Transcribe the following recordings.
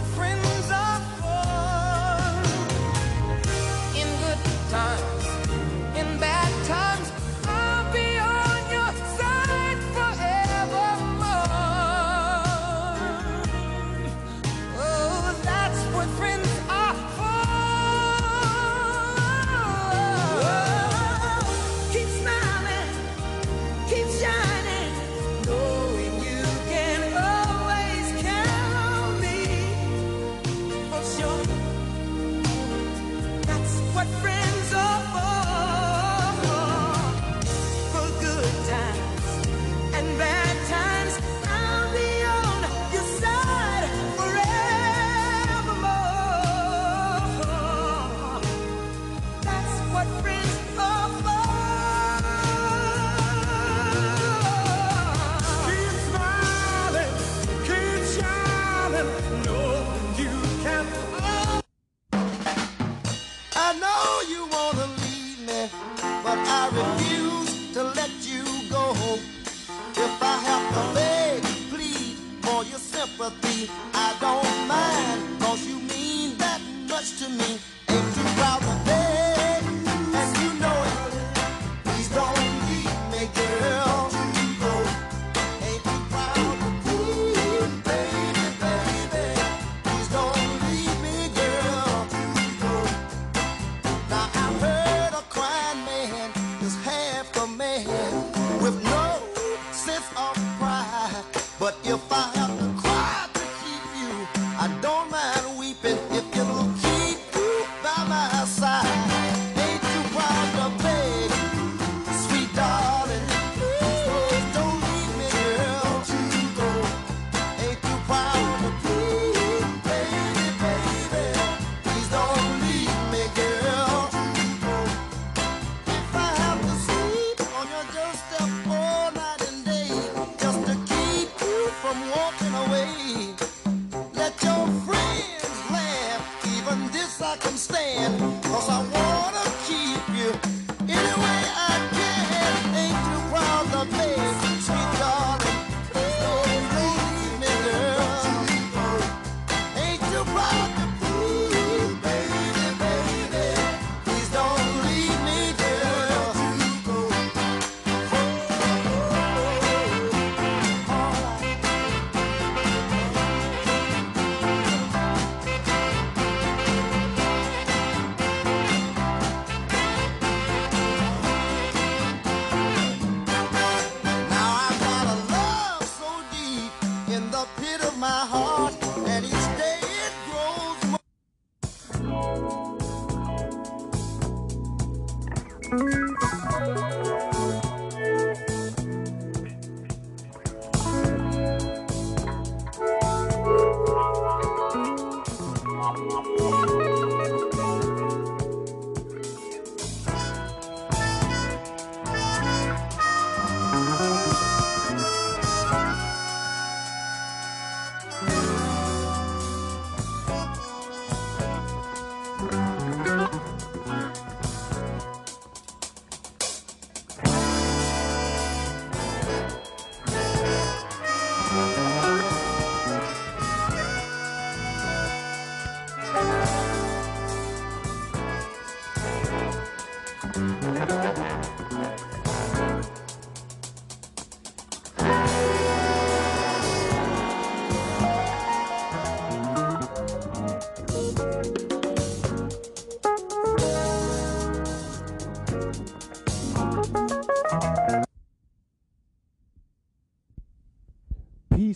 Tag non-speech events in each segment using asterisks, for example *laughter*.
that's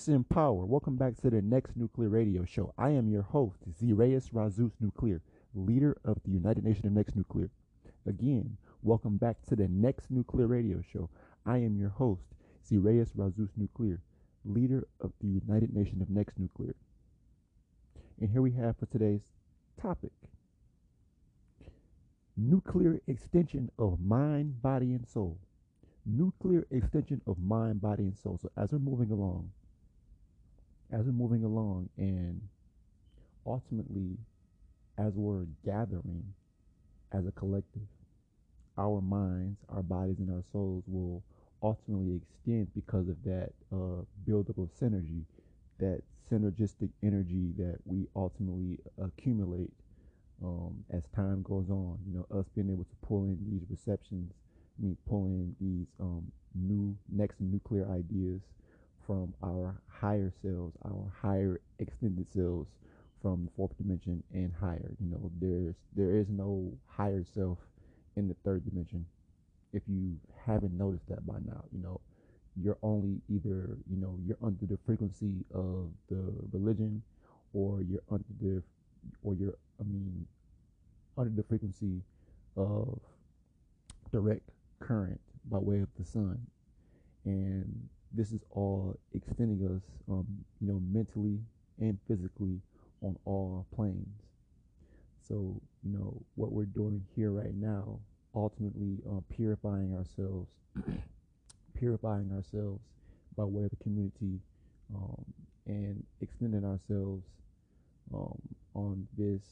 Peace and power. Welcome back to the next nuclear radio show. I am your host, Zireus Razus Nuclear, leader of the United Nations of Next Nuclear. Again, welcome back to the next nuclear radio show. I am your host, Zireus Razus Nuclear, leader of the United Nations of Next Nuclear. And here we have for today's topic nuclear extension of mind, body, and soul. Nuclear extension of mind, body, and soul. So, as we're moving along, as we're moving along and ultimately as we're gathering as a collective our minds our bodies and our souls will ultimately extend because of that uh, buildup of synergy that synergistic energy that we ultimately accumulate um, as time goes on. You know us being able to pull in these receptions I mean pull in these um, new next nuclear ideas from our higher selves, our higher extended selves from the fourth dimension and higher. You know, there's there is no higher self in the third dimension. If you haven't noticed that by now, you know, you're only either, you know, you're under the frequency of the religion or you're under the or you're I mean under the frequency of direct current by way of the sun. And this is all extending us, um, you know, mentally and physically on all planes. So, you know, what we're doing here right now, ultimately uh, purifying ourselves, *clears throat* purifying ourselves by way of the community, um, and extending ourselves um, on this,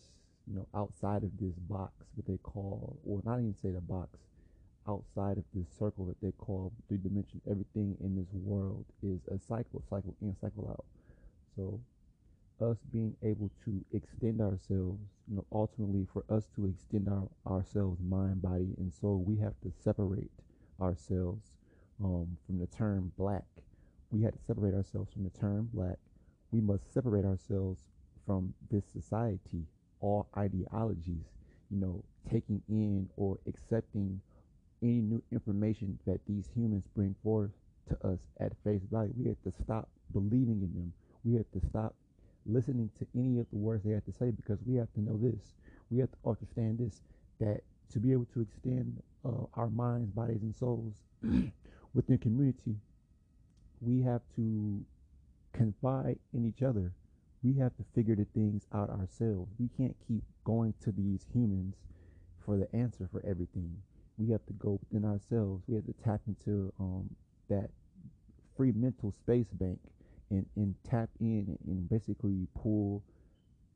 you know, outside of this box, what they call, or not even say the box, outside of this circle that they call three dimension. Everything in this world is a cycle, cycle in, cycle out. So us being able to extend ourselves, you know, ultimately for us to extend our ourselves, mind, body, and soul, we have to separate ourselves um, from the term black. We had to separate ourselves from the term black. We must separate ourselves from this society, all ideologies, you know, taking in or accepting any new information that these humans bring forth to us at face value. We have to stop believing in them. We have to stop listening to any of the words they have to say because we have to know this. We have to understand this that to be able to extend uh, our minds, bodies, and souls *clears throat* within community, we have to confide in each other. We have to figure the things out ourselves. We can't keep going to these humans for the answer for everything we have to go within ourselves. We have to tap into um, that free mental space bank and, and tap in and basically pull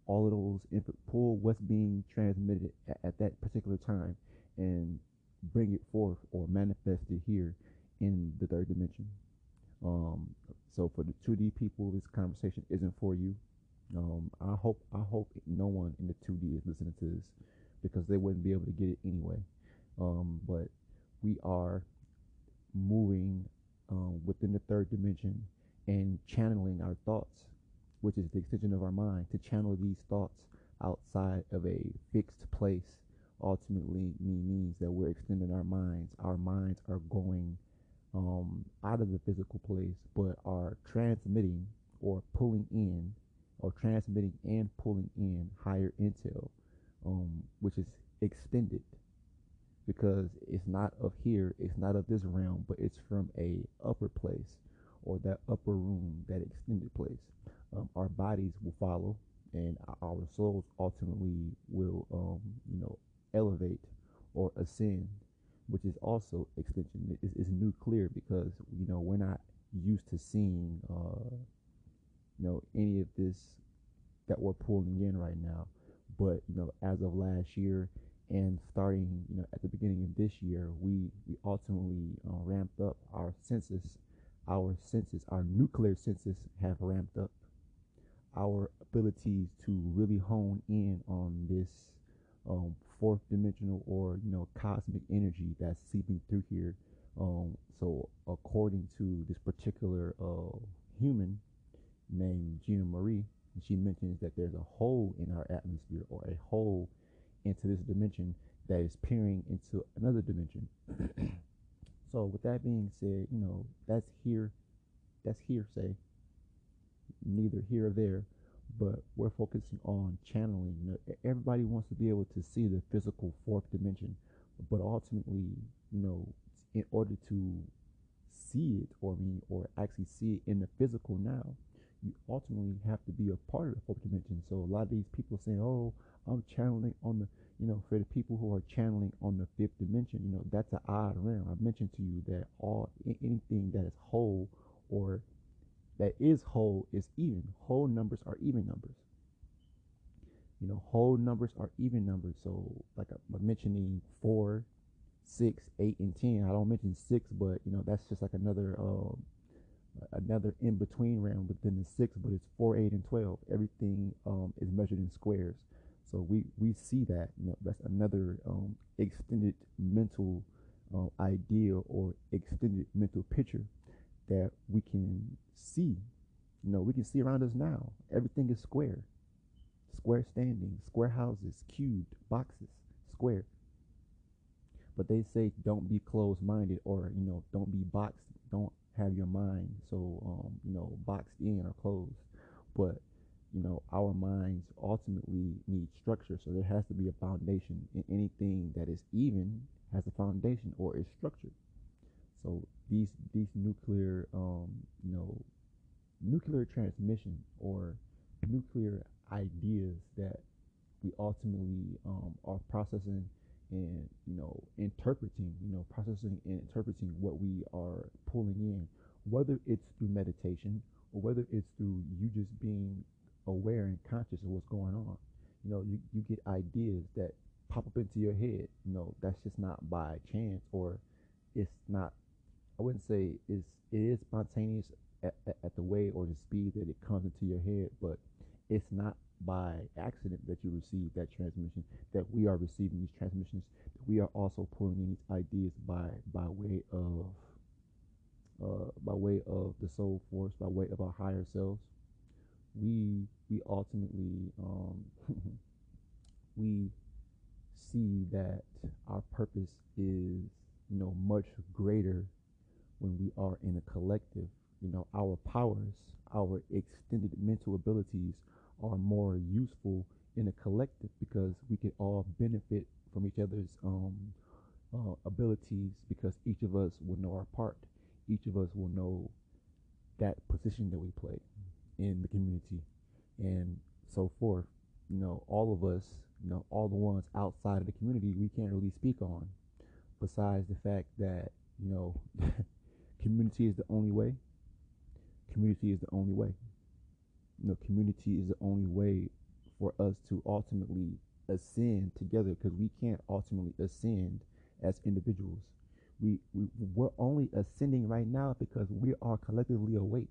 all of those, pull what's being transmitted at, at that particular time and bring it forth or manifest it here in the third dimension. Um, so for the 2D people, this conversation isn't for you. Um, I hope I hope no one in the 2D is listening to this because they wouldn't be able to get it anyway. Um, but we are moving um, within the third dimension and channeling our thoughts, which is the extension of our mind, to channel these thoughts outside of a fixed place ultimately means that we're extending our minds. Our minds are going um, out of the physical place, but are transmitting or pulling in, or transmitting and pulling in higher intel, um, which is extended because it's not of here, it's not of this realm, but it's from a upper place or that upper room, that extended place. Um, our bodies will follow, and our souls ultimately will, um, you know, elevate or ascend, which is also extension. It's, it's nuclear because you know we're not used to seeing, uh, you know, any of this that we're pulling in right now. But you know, as of last year, and starting you know at the beginning of this year we we ultimately uh, ramped up our census our census, our nuclear census, have ramped up our abilities to really hone in on this um, fourth dimensional or you know cosmic energy that's seeping through here. Um, so according to this particular uh, human named Gina Marie, she mentions that there's a hole in our atmosphere or a hole into this dimension that is peering into another dimension. *clears throat* so with that being said, you know that's here, that's hearsay. Neither here or there but we're focusing on channeling. Everybody wants to be able to see the physical fourth dimension, but ultimately, you know, in order to see it, or mean, or actually see it in the physical now, you ultimately have to be a part of the fourth dimension. So a lot of these people saying, "Oh, I'm channeling on the," you know, for the people who are channeling on the fifth dimension, you know, that's an odd realm. I mentioned to you that all anything that is whole or that is whole is even. Whole numbers are even numbers. You know, whole numbers are even numbers. So, like I'm mentioning four, six, eight, and ten. I don't mention six, but you know that's just like another um, another in between round within the six. But it's four, eight, and twelve. Everything um, is measured in squares. So we we see that. You know, that's another um, extended mental uh, idea or extended mental picture that we can see. You know, we can see around us now. Everything is square. Square standing, square houses, cubed, boxes, square. But they say don't be closed minded or, you know, don't be boxed. Don't have your mind so, um, you know, boxed in or closed. But, you know, our minds ultimately need structure. So there has to be a foundation in anything that is even has a foundation or is structured. So these these nuclear um, you know nuclear transmission or nuclear ideas that we ultimately um, are processing and you know interpreting you know processing and interpreting what we are pulling in whether it's through meditation or whether it's through you just being aware and conscious of what's going on. You know you, you get ideas that pop up into your head. You know that's just not by chance or it's not I wouldn't say it's it is spontaneous at, at, at the way or the speed that it comes into your head, but it's not by accident that you receive that transmission. That we are receiving these transmissions. That we are also pulling in these ideas by by way of uh, by way of the soul force, by way of our higher selves. We we ultimately um, *laughs* we see that our purpose is you know much greater when we are in a collective. You know, our powers, our extended mental abilities are more useful in a collective because we can all benefit from each other's um, uh, abilities because each of us will know our part. Each of us will know that position that we play in the community and so forth. You know, all of us, you know, all the ones outside of the community we can't really speak on, besides the fact that, you know, *laughs* community is the only way. Community is the only way. You know, community is the only way for us to ultimately ascend together because we can't ultimately ascend as individuals. We, we we're only ascending right now because we are collectively awake.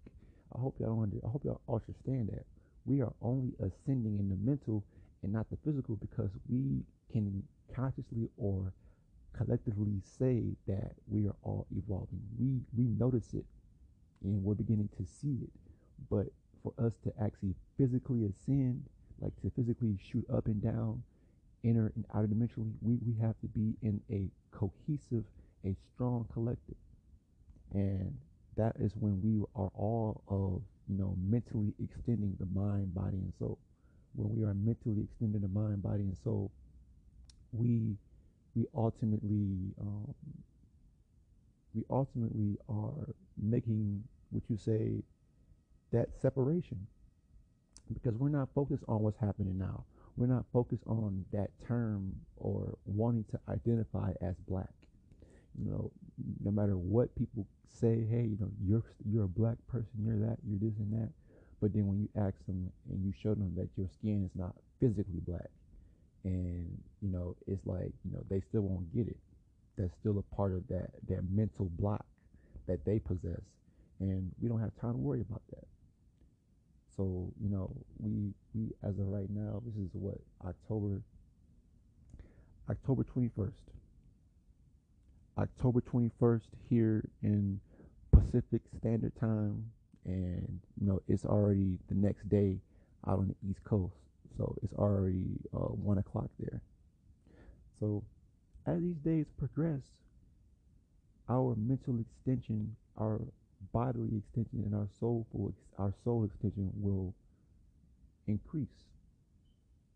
I hope y'all under, I hope y'all understand that. We are only ascending in the mental and not the physical because we can consciously or collectively say that we are all evolving. We we notice it and we're beginning to see it. But for us to actually physically ascend, like to physically shoot up and down, inner and outer dimensionally, we, we have to be in a cohesive, a strong collective. And that is when we are all of, you know, mentally extending the mind, body, and soul. When we are mentally extending the mind, body, and soul, we we ultimately um, we ultimately are making what you say that separation. Because we're not focused on what's happening now. We're not focused on that term or wanting to identify as black. You know no matter what people say hey you know you're you're a black person you're that you're this and that. But then when you ask them and you show them that your skin is not physically black and you know it's like you know they still won't get it. That's still a part of that that mental block that they possess. And we don't have time to worry about that so you know we we as of right now this is what october October 21st. October 21st here in Pacific Standard Time, and you know it's already the next day out on the East Coast, so it's already uh, one o'clock there. So as these days progress, our mental extension, our bodily extension, and our soulful, our soul extension will increase.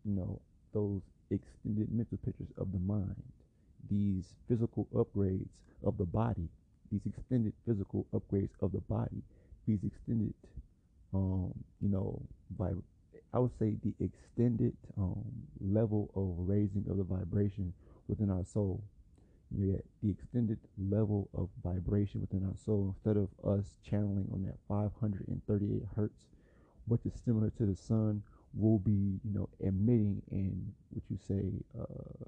You know those extended mental pictures of the mind, these physical upgrades of the body, these extended physical upgrades of the body, these extended, um, you know, by I would say the extended um, level of raising of the vibration within our soul. You get the extended level of vibration within our soul instead of us channeling on that 538 hertz, which is similar to the sun will be, you know, emitting and what you say, uh,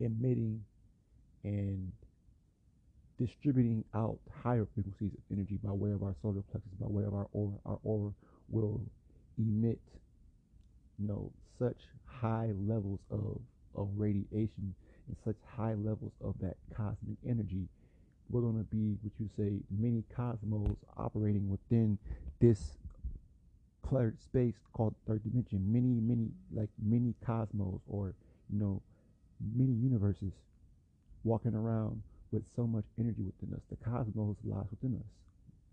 emitting and distributing out higher frequencies of energy by way of our solar plexus, by way of our aura. Our aura will emit, you know, such high levels of, of radiation and such high levels of that cosmic energy. We're going to be, what you say, many cosmos operating within this cluttered space called third dimension. Many, many, like many cosmos or, you know, many universes walking around with so much energy within us. The cosmos lies within us.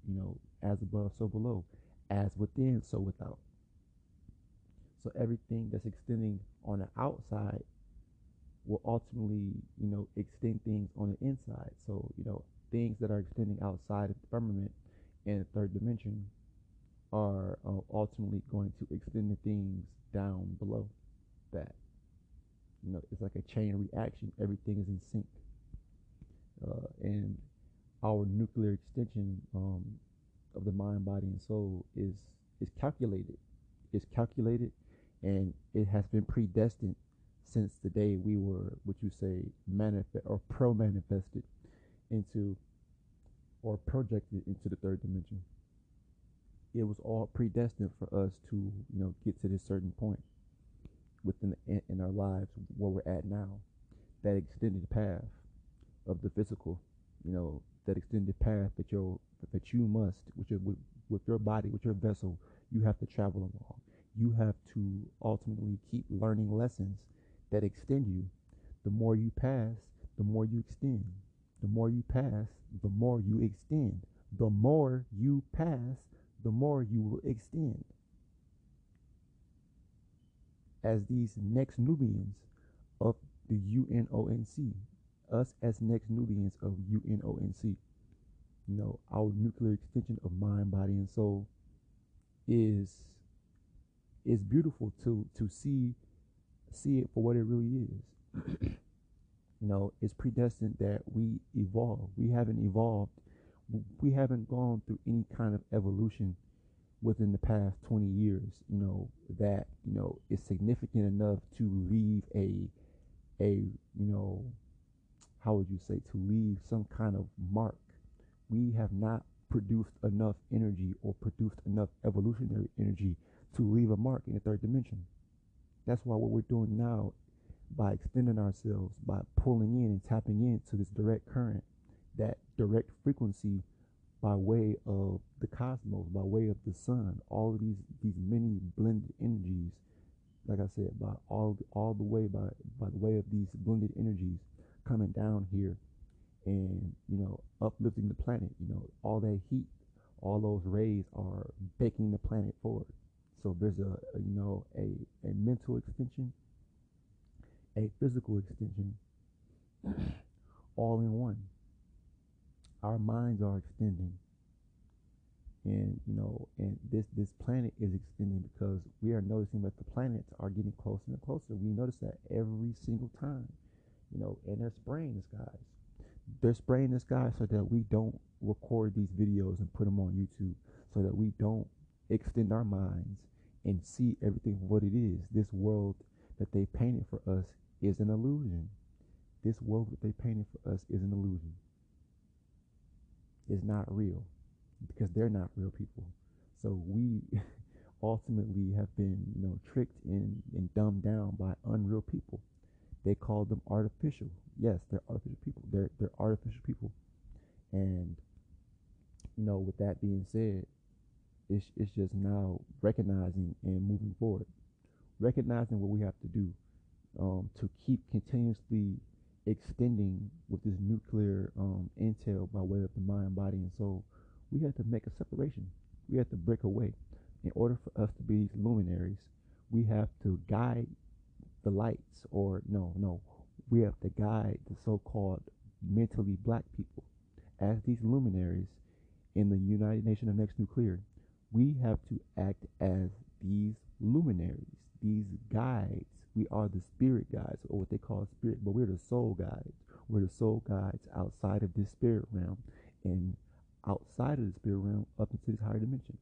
You know, as above, so below. As within, so without. So everything that's extending on the outside will ultimately, you know, extend things on the inside. So, you know, things that are extending outside of the firmament in the third dimension are uh, ultimately going to extend the things down below that. You know, it's like a chain reaction. Everything is in sync. Uh, and our nuclear extension um, of the mind, body, and soul is is calculated. It's calculated, and it has been predestined since the day we were, what you say, manifest or pro manifested into or projected into the third dimension it was all predestined for us to, you know, get to this certain point within the, in our lives where we're at now. That extended path of the physical, you know, that extended path that you that you must your with, with your body, with your vessel, you have to travel along. You have to ultimately keep learning lessons that extend you. The more you pass, the more you extend. The more you pass, the more you extend. The more you pass, the more you will extend. As these next Nubians of the UNONC, us as next Nubians of UNONC, you know, our nuclear extension of mind, body, and soul is is beautiful to to see see it for what it really is. *clears throat* you know, it's predestined that we evolve. We haven't evolved we haven't gone through any kind of evolution within the past 20 years, you know, that, you know, is significant enough to leave a, a, you know, how would you say, to leave some kind of mark. We have not produced enough energy or produced enough evolutionary energy to leave a mark in the third dimension. That's why what we're doing now, by extending ourselves, by pulling in and tapping into this direct current, that direct frequency by way of the cosmos, by way of the sun, all of these these many blended energies, like I said, by all all the way by by the way of these blended energies coming down here and you know uplifting the planet. You know all that heat, all those rays are baking the planet forward. So there's a, a you know a a mental extension, a physical extension, *clears throat* all in one our minds are extending. And you know and this this planet is extending because we are noticing that the planets are getting closer and closer. We notice that every single time you know and they're spraying the skies. They're spraying the sky so that we don't record these videos and put them on youtube so that we don't extend our minds and see everything for what it is this world that they painted for us is an illusion this world that they painted for us is an illusion is not real because they're not real people. So we *laughs* ultimately have been, you know, tricked and, and dumbed down by unreal people They call them artificial. Yes, they're artificial people. They're they're artificial people. And you know, with that being said, it's it's just now recognizing and moving forward, recognizing what we have to do um, to keep continuously extending with this nuclear um, intel by way of the mind, body, and soul. We have to make a separation. We have to break away. In order for us to be luminaries, we have to guide the lights, or no, no, we have to guide the so-called mentally black people as these luminaries in the United Nations of Next Nuclear, we have to act as these luminaries, these guides. We are the spirit guides, or what they call spirit, but we're the soul guides. We're the soul guides outside of this spirit realm and outside of the spirit realm up into this higher dimension.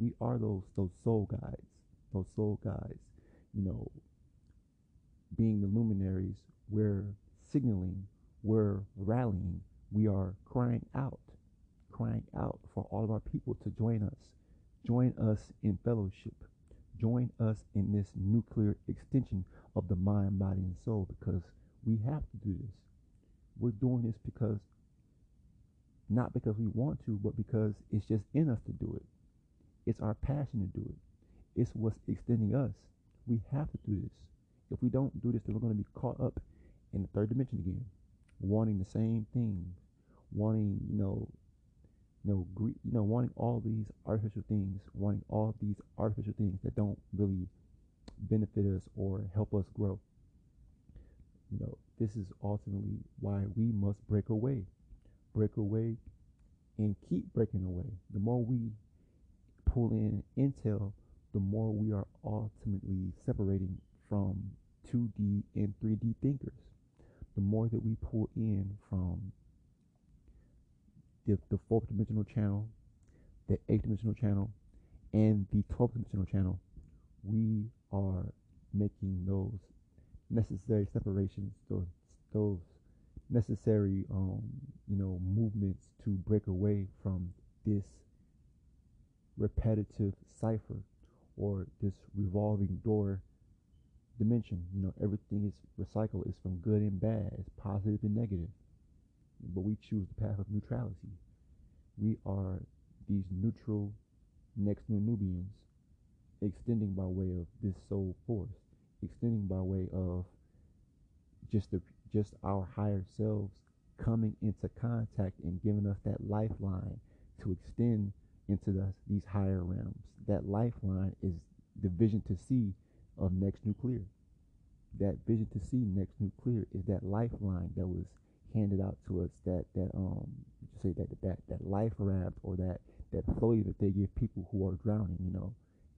We are those those soul guides, those soul guides. You know, being the luminaries, we're signaling, we're rallying, we are crying out crying out for all of our people to join us. Join us in fellowship. Join us in this nuclear extension of the mind, body, and soul because we have to do this. We're doing this because, not because we want to, but because it's just in us to do it. It's our passion to do it. It's what's extending us. We have to do this. If we don't do this, then we're going to be caught up in the third dimension again, wanting the same things, wanting, you know, you know, gre- you know, wanting all these artificial things, wanting all these artificial things that don't really benefit us or help us grow. You know, this is ultimately why we must break away, break away, and keep breaking away. The more we pull in intel, the more we are ultimately separating from 2D and 3D thinkers. The more that we pull in from the, the fourth dimensional channel, the eighth dimensional channel, and the 12th dimensional channel, we are making those necessary separations, those, those necessary, um, you know, movements to break away from this repetitive cipher or this revolving door dimension. You know, everything is recycled. It's from good and bad. It's positive and negative but we choose the path of neutrality. We are these neutral next new Nubians extending by way of this soul force, extending by way of just the just our higher selves coming into contact and giving us that lifeline to extend into the, these higher realms. That lifeline is the vision to see of next nuclear. That vision to see next nuclear is that lifeline that was handed out to us that that um say that that that life raft or that that floaty that they give people who are drowning you know?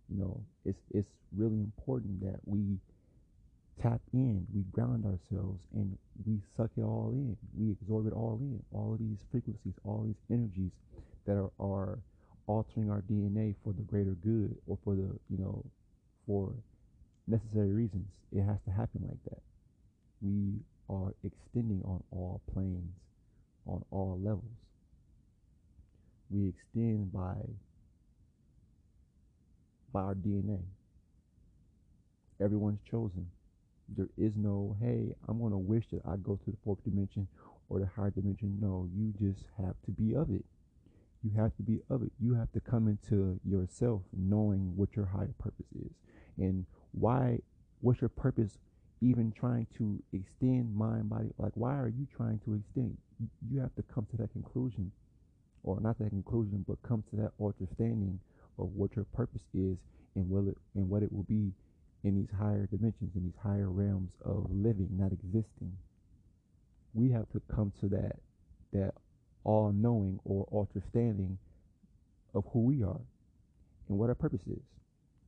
You know it's it's really important that we tap in we ground ourselves and we suck it all in. We absorb it all in. All of these frequencies all these energies that are, are altering our dna for the greater good or for the you know for necessary reasons. It has to happen like that. We are extending on all planes, on all levels. We extend by by our DNA. Everyone's chosen. There is no, hey, I'm to wish that I go to the fourth dimension or the higher dimension. No, you just have to be of it. You have to be of it. You have to come into yourself knowing what your higher purpose is and why, what's your purpose even trying to extend mind, body. Like, why are you trying to extend? You have to come to that conclusion, or not that conclusion, but come to that understanding of what your purpose is and will it and what it will be in these higher dimensions, in these higher realms of living, not existing. We have to come to that that all knowing or understanding of who we are and what our purpose is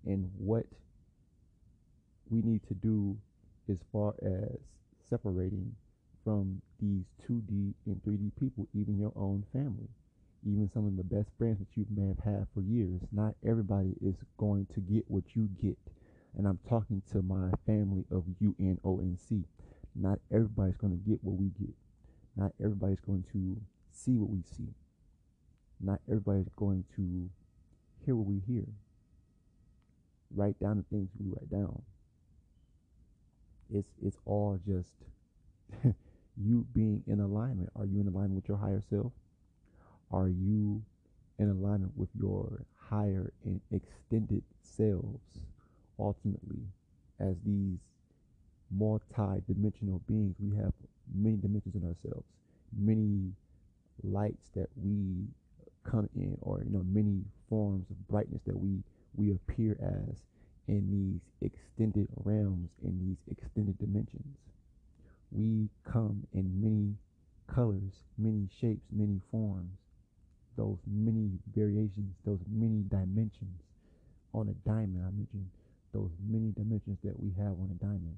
and what we need to do as far as separating from these 2D and 3D people, even your own family, even some of the best friends that you may have had for years. Not everybody is going to get what you get. And I'm talking to my family of UNONC. Not everybody's going to get what we get. Not everybody's going to see what we see. Not everybody's going to hear what we hear. Write down the things we write down it's it's all just *laughs* you being in alignment. Are you in alignment with your higher self? Are you in alignment with your higher and extended selves? Ultimately, as these multi-dimensional beings, we have many dimensions in ourselves, many lights that we come in, or you know, many forms of brightness that we we appear as in these extended realms, in these extended dimensions. We come in many colors, many shapes, many forms, those many variations, those many dimensions on a diamond. I mentioned those many dimensions that we have on a diamond.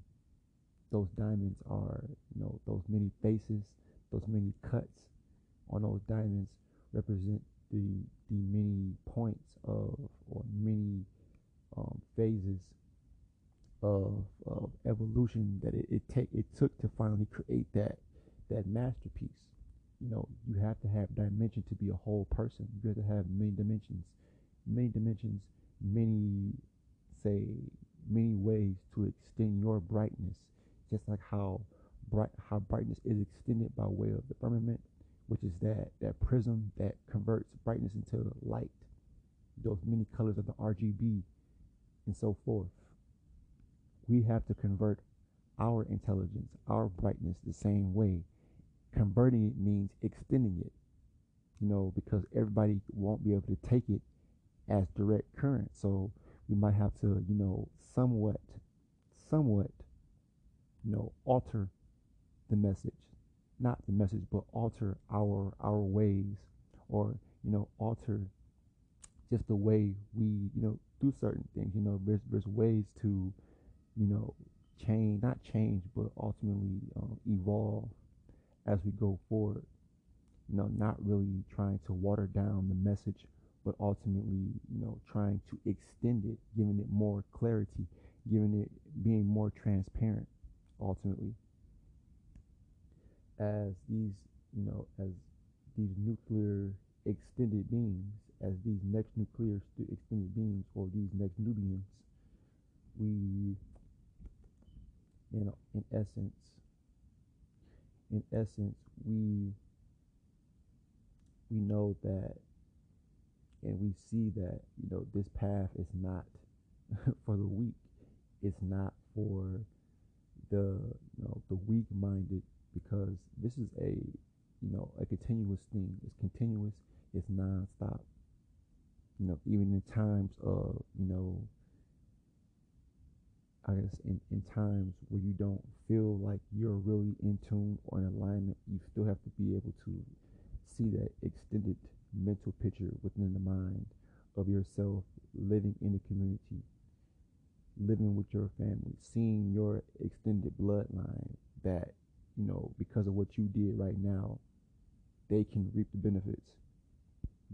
Those diamonds are, you know, those many faces, those many cuts on those diamonds represent the the many points of or many um, phases of, of evolution that it, it take it took to finally create that that masterpiece. You know, you have to have dimension to be a whole person. You have to have many dimensions, many dimensions, many say many ways to extend your brightness. Just like how bright how brightness is extended by way of the firmament, which is that that prism that converts brightness into light. Those many colors of the RGB and so forth. We have to convert our intelligence, our brightness the same way. Converting it means extending it, you know, because everybody won't be able to take it as direct current. So we might have to, you know, somewhat, somewhat, you know, alter the message. Not the message, but alter our our ways or, you know, alter just the way we, you know, do certain things. You know, there's there's ways to, you know, change, not change, but ultimately um, evolve as we go forward. You know, not really trying to water down the message, but ultimately, you know, trying to extend it, giving it more clarity, giving it being more transparent. Ultimately, as these, you know, as these nuclear extended beings, as these next nuclear extended beings or these next Nubians, we, in in essence, in essence, we we know that, and we see that you know this path is not *laughs* for the weak. It's not for the you know the weak-minded because this is a you know a continuous thing. It's continuous. It's non-stop you know, even in times of, you know, I guess in, in times where you don't feel like you're really in tune or in alignment, you still have to be able to see that extended mental picture within the mind of yourself living in the community, living with your family, seeing your extended bloodline that, you know, because of what you did right now, they can reap the benefits.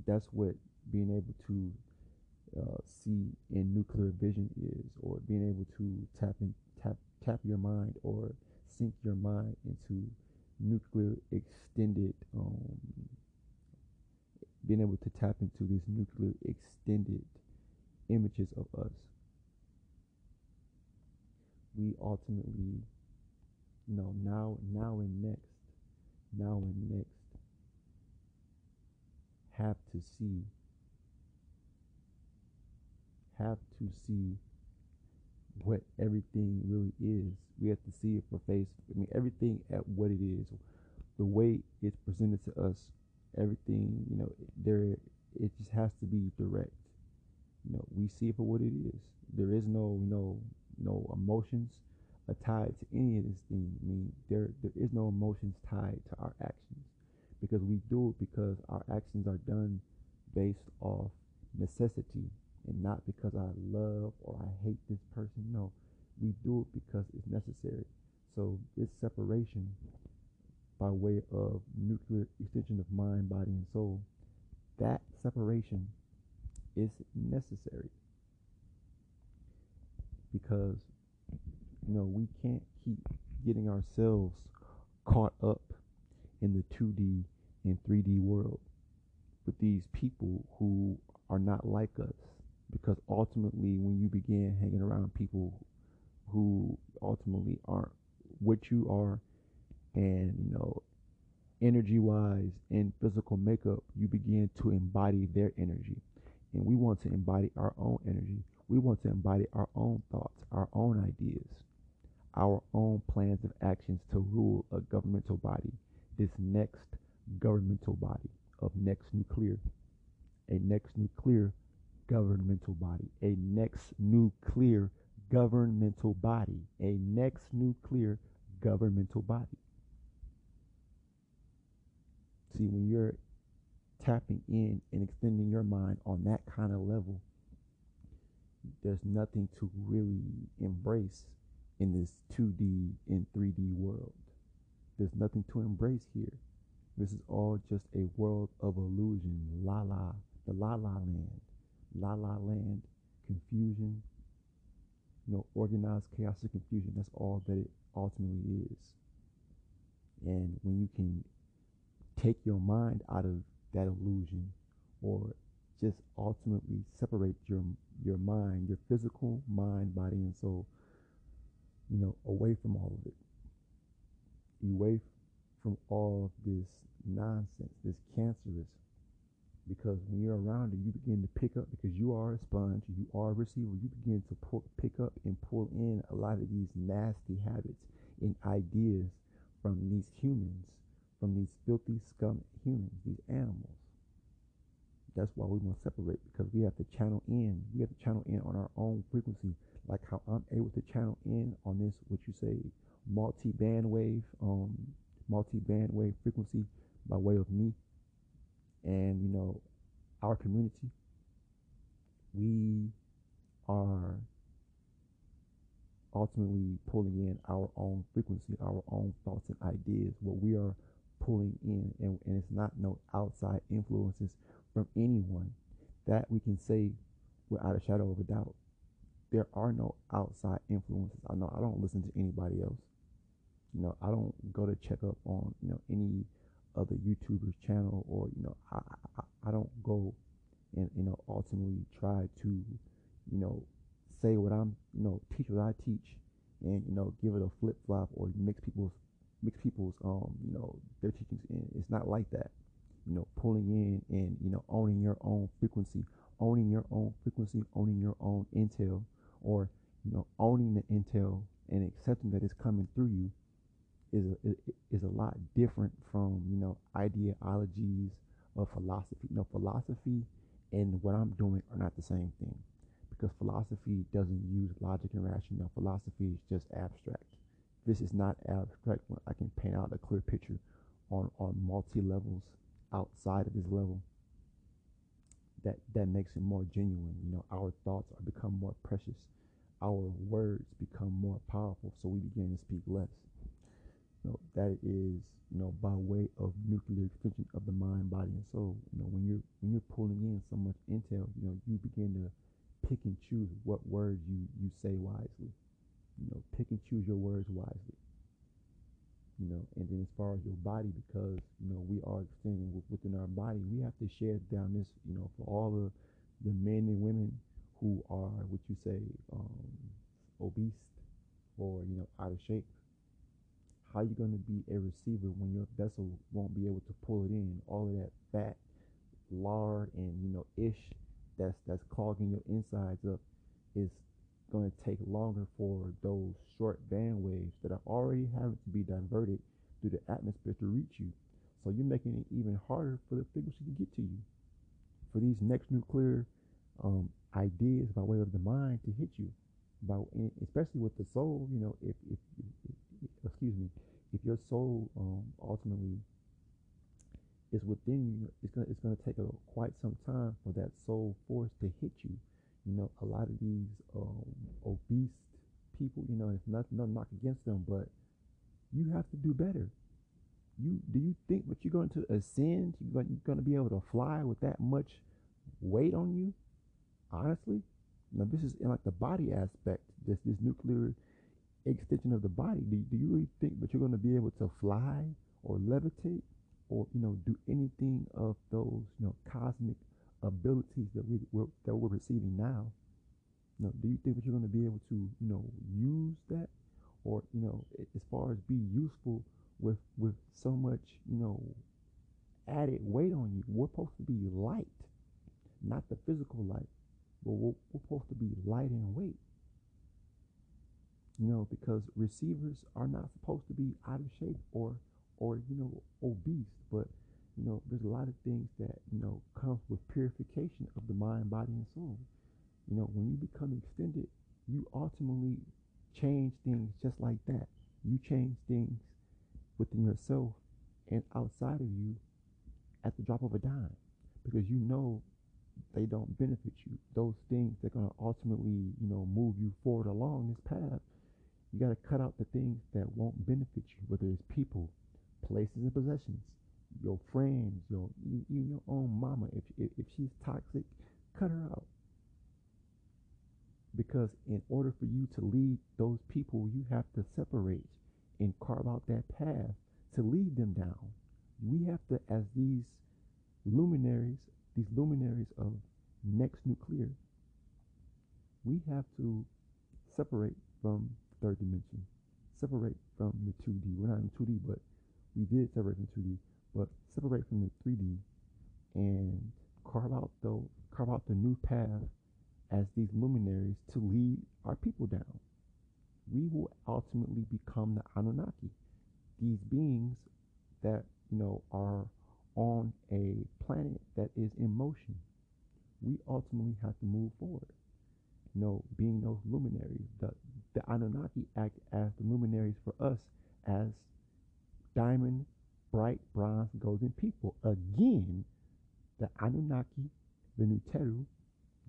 That's what being able to uh, see in nuclear vision is, or being able to tap in, tap tap your mind or sink your mind into nuclear extended, um, being able to tap into these nuclear extended images of us. We ultimately, you know, now now and next, now and next, have to see have to see what everything really is. We have to see it for face. I mean, everything at what it is, the way it's presented to us. Everything, you know, there. It just has to be direct. You know, we see it for what it is. There is no, you know, no emotions tied to any of this thing. I mean, there there is no emotions tied to our actions because we do it because our actions are done based off necessity and not because I love or I hate this person. No, we do it because it's necessary. So this separation by way of nuclear extension of mind, body, and soul, that separation is necessary because you know we can't keep getting ourselves caught up in the 2D and 3D world with these people who are not like us because ultimately when you begin hanging around people who ultimately aren't what you are, and you know, energy wise and physical makeup, you begin to embody their energy. And we want to embody our own energy. We want to embody our own thoughts, our own ideas, our own plans of actions to rule a governmental body, this next governmental body of next nuclear, a next nuclear governmental body, a next nuclear governmental body, a next nuclear governmental body. See, when you're tapping in and extending your mind on that kind of level, there's nothing to really embrace in this 2D and 3D world. There's nothing to embrace here. This is all just a world of illusion. La la, the la la land. La la land, confusion, you know, organized chaos and confusion. That's all that it ultimately is. And when you can take your mind out of that illusion or just ultimately separate your your mind, your physical mind, body and soul, you know, away from all of it. Away from all of this nonsense, this cancerous. Because when you're around it, you begin to pick up because you are a sponge, you are a receiver, you begin to pull, pick up and pull in a lot of these nasty habits and ideas from these humans from these filthy scum humans, these animals. That's why we want to separate because we have to channel in. We have to channel in on our own frequency, like how I'm able to channel in on this, what you say, multi-band wave, um, multi-band wave frequency by way of me and you know our community. We are ultimately pulling in our own frequency, our own thoughts and ideas, what we are pulling in, and, and it's not no outside influences from anyone. That we can say without a shadow of a doubt. There are no outside influences. I know I don't listen to anybody else. You know, I don't go to check up on you know any other YouTuber's channel, or you know, I I, I don't go and you know ultimately try to you know say what I'm you know teach what I teach, and you know give it a flip flop or mix people's mix people's um you know their teachings in. It's not like that. You know, pulling in and you know owning your own frequency, owning your own frequency, owning your own intel, or you know owning the intel and accepting that it's coming through you is a, is a lot different from you know ideologies of philosophy. You know, philosophy and what I'm doing are not the same thing because philosophy doesn't use logic and rationale. Philosophy is just abstract. This is not abstract I can paint out a clear picture on, on multi levels outside of this level. That that makes it more genuine. You know our thoughts are become more precious. Our words become more powerful. So we begin to speak less know that is you know by way of nuclear extension of the mind body and soul you know when you're when you're pulling in so much intel you know you begin to pick and choose what words you you say wisely you know, pick and choose your words wisely. You know, and then as far as your body, because you know we are extending within our body, we have to share down this. You know, for all the the men and women who are what you say um, obese or you know out of shape. How you going to be a receiver when your vessel won't be able to pull it in? All of that fat, lard, and you know ish that's that's clogging your insides up is going to take longer for those short band waves that are already having to be diverted through the atmosphere to reach you. So you're making it even harder for the frequency to get to you. For these next nuclear um, ideas by way of the mind to hit you, by especially with the soul, you know, if, if, excuse me, if your soul um, ultimately is within you, it's gonna it's gonna take a, quite some time for that soul force to hit you you know, a lot of these um, obese people, you know, it's nothing, no knock against them, but you have to do better. You do you think that you're going to ascend? You're going to be able to fly with that much weight on you? Honestly, now this is in like the body aspect. This this nuclear extension of the body. Do, do you really think that you're going to be able to fly or levitate or you know do anything of those you know cosmic abilities that we we're, that we're receiving now. You know, do you think that you're going to be able to, you know, use that, or you know, as far as be useful with with so much, you know, added weight on you? We're supposed to be light, not the physical light, but we're, we're supposed to be light and weight. You know, because receivers are not supposed to be out of shape or or you know obese, but you know, there's a lot of things that you know comes with purification of the mind, body, and soul. You know, when you become extended, you ultimately change things just like that. You change things within yourself and outside of you at the drop of a dime because you know they don't benefit you. Those things that are going to ultimately, you know, move you forward along this path. You got to cut out the things that won't benefit you, whether it's people, places, and possessions, your friends, your even your own mama. If if, if she's toxic, cut her out. Because in order for you to lead those people, you have to separate and carve out that path to lead them down. We have to, as these luminaries, these luminaries of next nuclear, we have to separate from third dimension, separate from the 2D. We're not in 2D, but we did separate from 2D, but separate from the 3D and carve out the carve out the new path as these luminaries to lead our people down. We will ultimately become the Anunnaki, these beings that you know are on a planet that is in motion. We ultimately have to move forward. You know, being those luminaries, the the Anunnaki act as the luminaries for us as diamond, bright, bronze, golden people. Again, the Anunnaki, the Nuteru,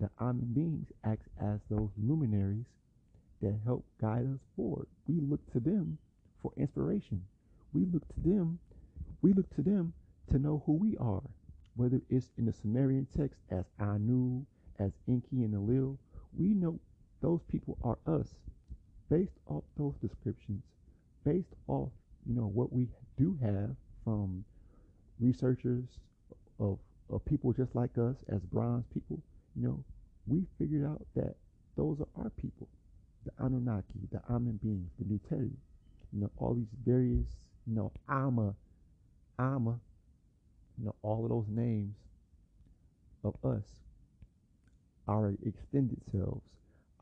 the Amen beings act as those luminaries that help guide us forward. We look to them for inspiration. We look to them, we look to them to know who we are, whether it's in the Sumerian text as Anu, as Enki and Enlil. We know those people are us based off those descriptions, based off, you know, what we do have from researchers of, of people just like us as bronze people, you know, we figured out that those are our people. The Anunnaki, the Amen beings, the Nuteri, you know, all these various, you know, Ama, Ama, you know, all of those names of us, our extended selves,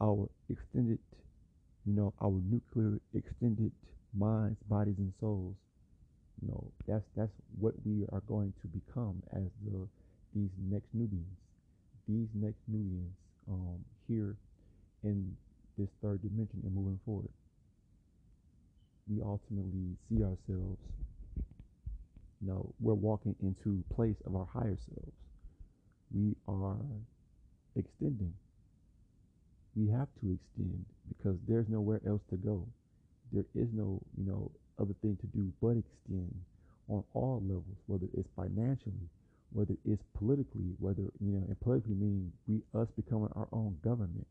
our extended, you know, our nuclear extended minds, bodies, and souls. You know, that's that's what we are going to become as the these next Nubians, these next Nubians um, here in this third dimension and moving forward. We ultimately see ourselves. You know, we're walking into place of our higher selves. We are extending. We have to extend because there's nowhere else to go. There is no, you know, other thing to do but extend on all levels, whether it's financially, whether it's politically, whether you know, and politically meaning we us becoming our own government.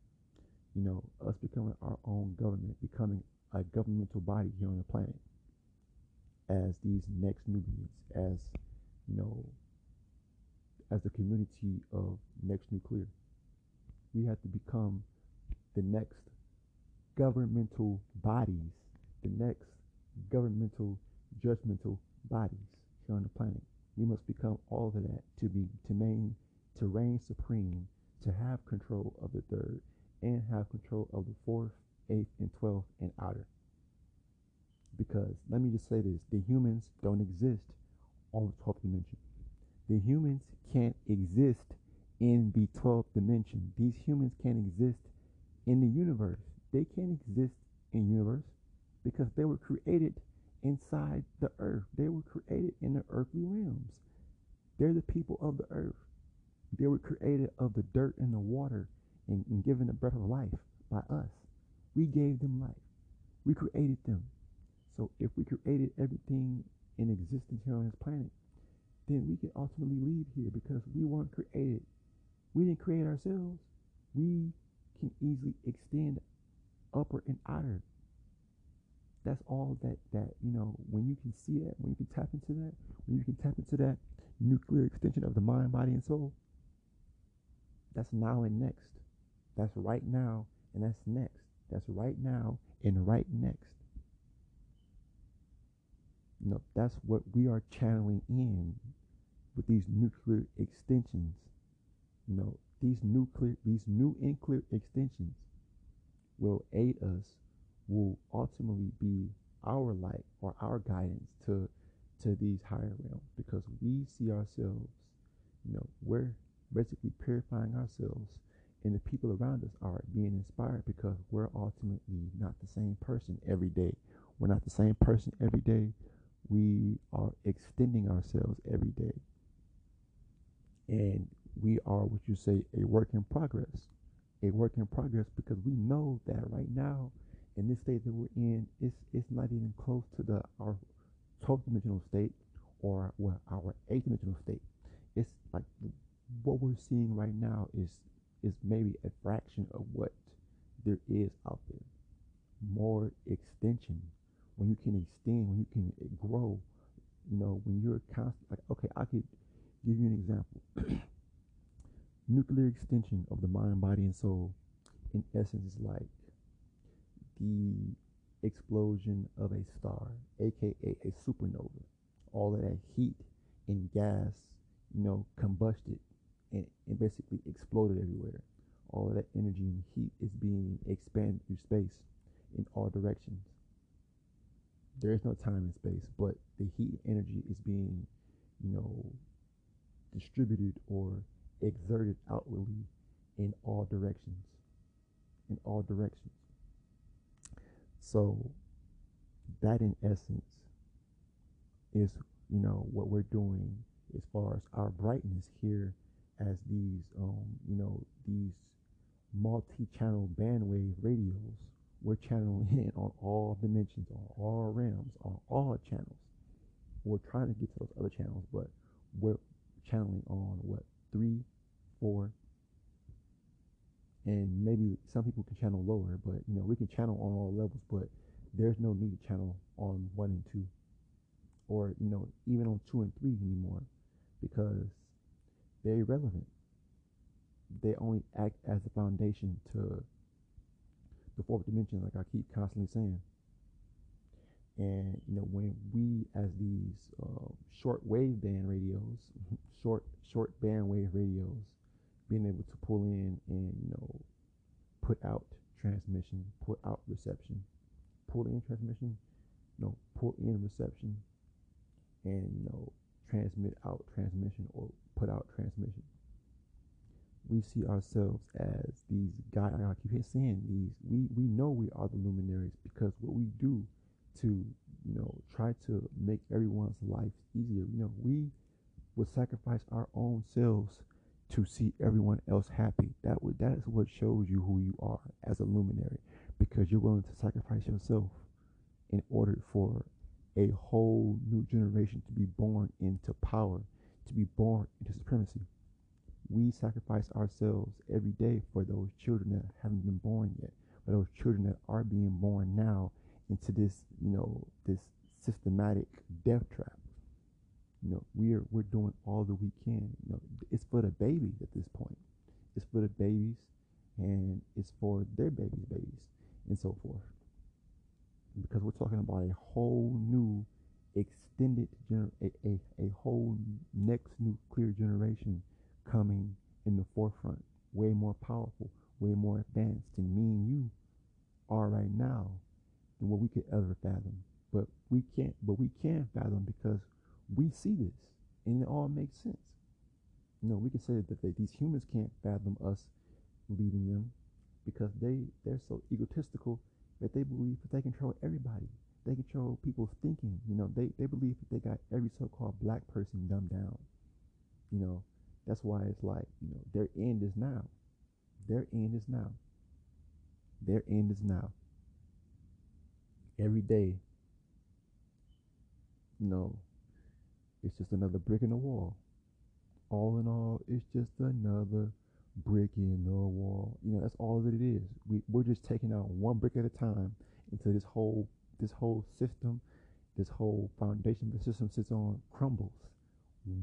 You know, us becoming our own government, becoming a governmental body here on the planet as these next Nubians, as you know, as the community of next nuclear. We have to become the next governmental bodies, the next governmental judgmental bodies here on the planet. We must become all of that to be to main to reign supreme, to have control of the third, and have control of the fourth, eighth, and twelfth and outer. Because let me just say this: the humans don't exist on the twelfth dimension. The humans can't exist in the twelfth dimension. These humans can't exist in the universe. They can't exist in universe because they were created inside the earth. They were created in the earthly realms. They're the people of the earth. They were created of the dirt and the water and, and given the breath of life by us. We gave them life. We created them. So if we created everything in existence here on this planet, then we can ultimately leave here because we weren't created. We didn't create ourselves. We can easily extend upper and outer. That's all that that you know. When you can see that, when you can tap into that, when you can tap into that nuclear extension of the mind, body, and soul, that's now and next. That's right now and that's next. That's right now and right next. You know, that's what we are channeling in with these nuclear extensions. You know, these nuclear these new nuclear extensions will aid us, will ultimately be our light or our guidance to to these higher realms because we see ourselves, you know, we're basically purifying ourselves and the people around us are being inspired because we're ultimately not the same person every day. We're not the same person every day. We are extending ourselves every day. And we are what you say a work in progress. A work in progress because we know that right now in this state that we're in, it's it's not even close to the our 12th dimensional state or well, our eighth dimensional state. It's like what we're seeing right now is is maybe a fraction of what there is out there. More extension. When you can extend, when you can grow, you know, when you're constant, like, okay, I could give you an example. *clears throat* Nuclear extension of the mind, body, and soul, in essence, is like the explosion of a star, aka a supernova. All of that heat and gas, you know, combusted and, and basically exploded everywhere. All of that energy and heat is being expanded through space in all directions. There is no time and space, but the heat energy is being, you know, distributed or exerted outwardly in all directions. In all directions. So that in essence is, you know, what we're doing as far as our brightness here as these, um, you know, these multi-channel bandwidth radios. We're channeling *laughs* in on all dimensions, on all realms, on all channels. We're trying to get to those other channels, but we're channeling on what three, four, and maybe some people can channel lower, but you know we can channel on all levels, but there's no need to channel on one and two, or you know even on two and three anymore, because they're irrelevant. They only act as a foundation to the fourth dimension, like I keep constantly saying. And you know, when we, as these uh, short wave band radios, *laughs* short short band wave radios, being able to pull in and you know put out transmission, put out reception, pull in transmission, you know, pull in reception, and you know transmit out transmission or put out transmission. We see ourselves as these guys. I keep saying these. We we know we are the luminaries because what we do to you know try to make everyone's life easier. You know we would sacrifice our own selves to see everyone else happy. That would that is what shows you who you are as a luminary because you're willing to sacrifice yourself in order for a whole new generation to be born into power, to be born into supremacy. We sacrifice ourselves every day for those children that haven't been born yet, for those children that are being born now into this, you know, this systematic death trap. You know, we're we're doing all that we can. You know, it's for the babies at this point. It's for the babies, and it's for their babies' babies, and so forth. Because we're talking about a whole new extended gener- a, a, a whole next nuclear generation coming in the forefront, way more powerful, way more advanced than me and you are right now than what we could ever fathom. But we can't but we can fathom because we see this and it all makes sense. You know, we can say that they, these humans can't fathom us leading them because they they're so egotistical that they believe that they control everybody. They control people's thinking. You know, they, they believe that they got every so-called black person dumbed down. You know, that's why it's like, you know, their end is now. Their end is now. Their end is now. Every day, know, it's just another brick in the wall. All in all, it's just another brick in the wall. You know, that's all that it is. We we're just taking out one brick at a time into this whole this whole system, this whole foundation the system sits on crumbles.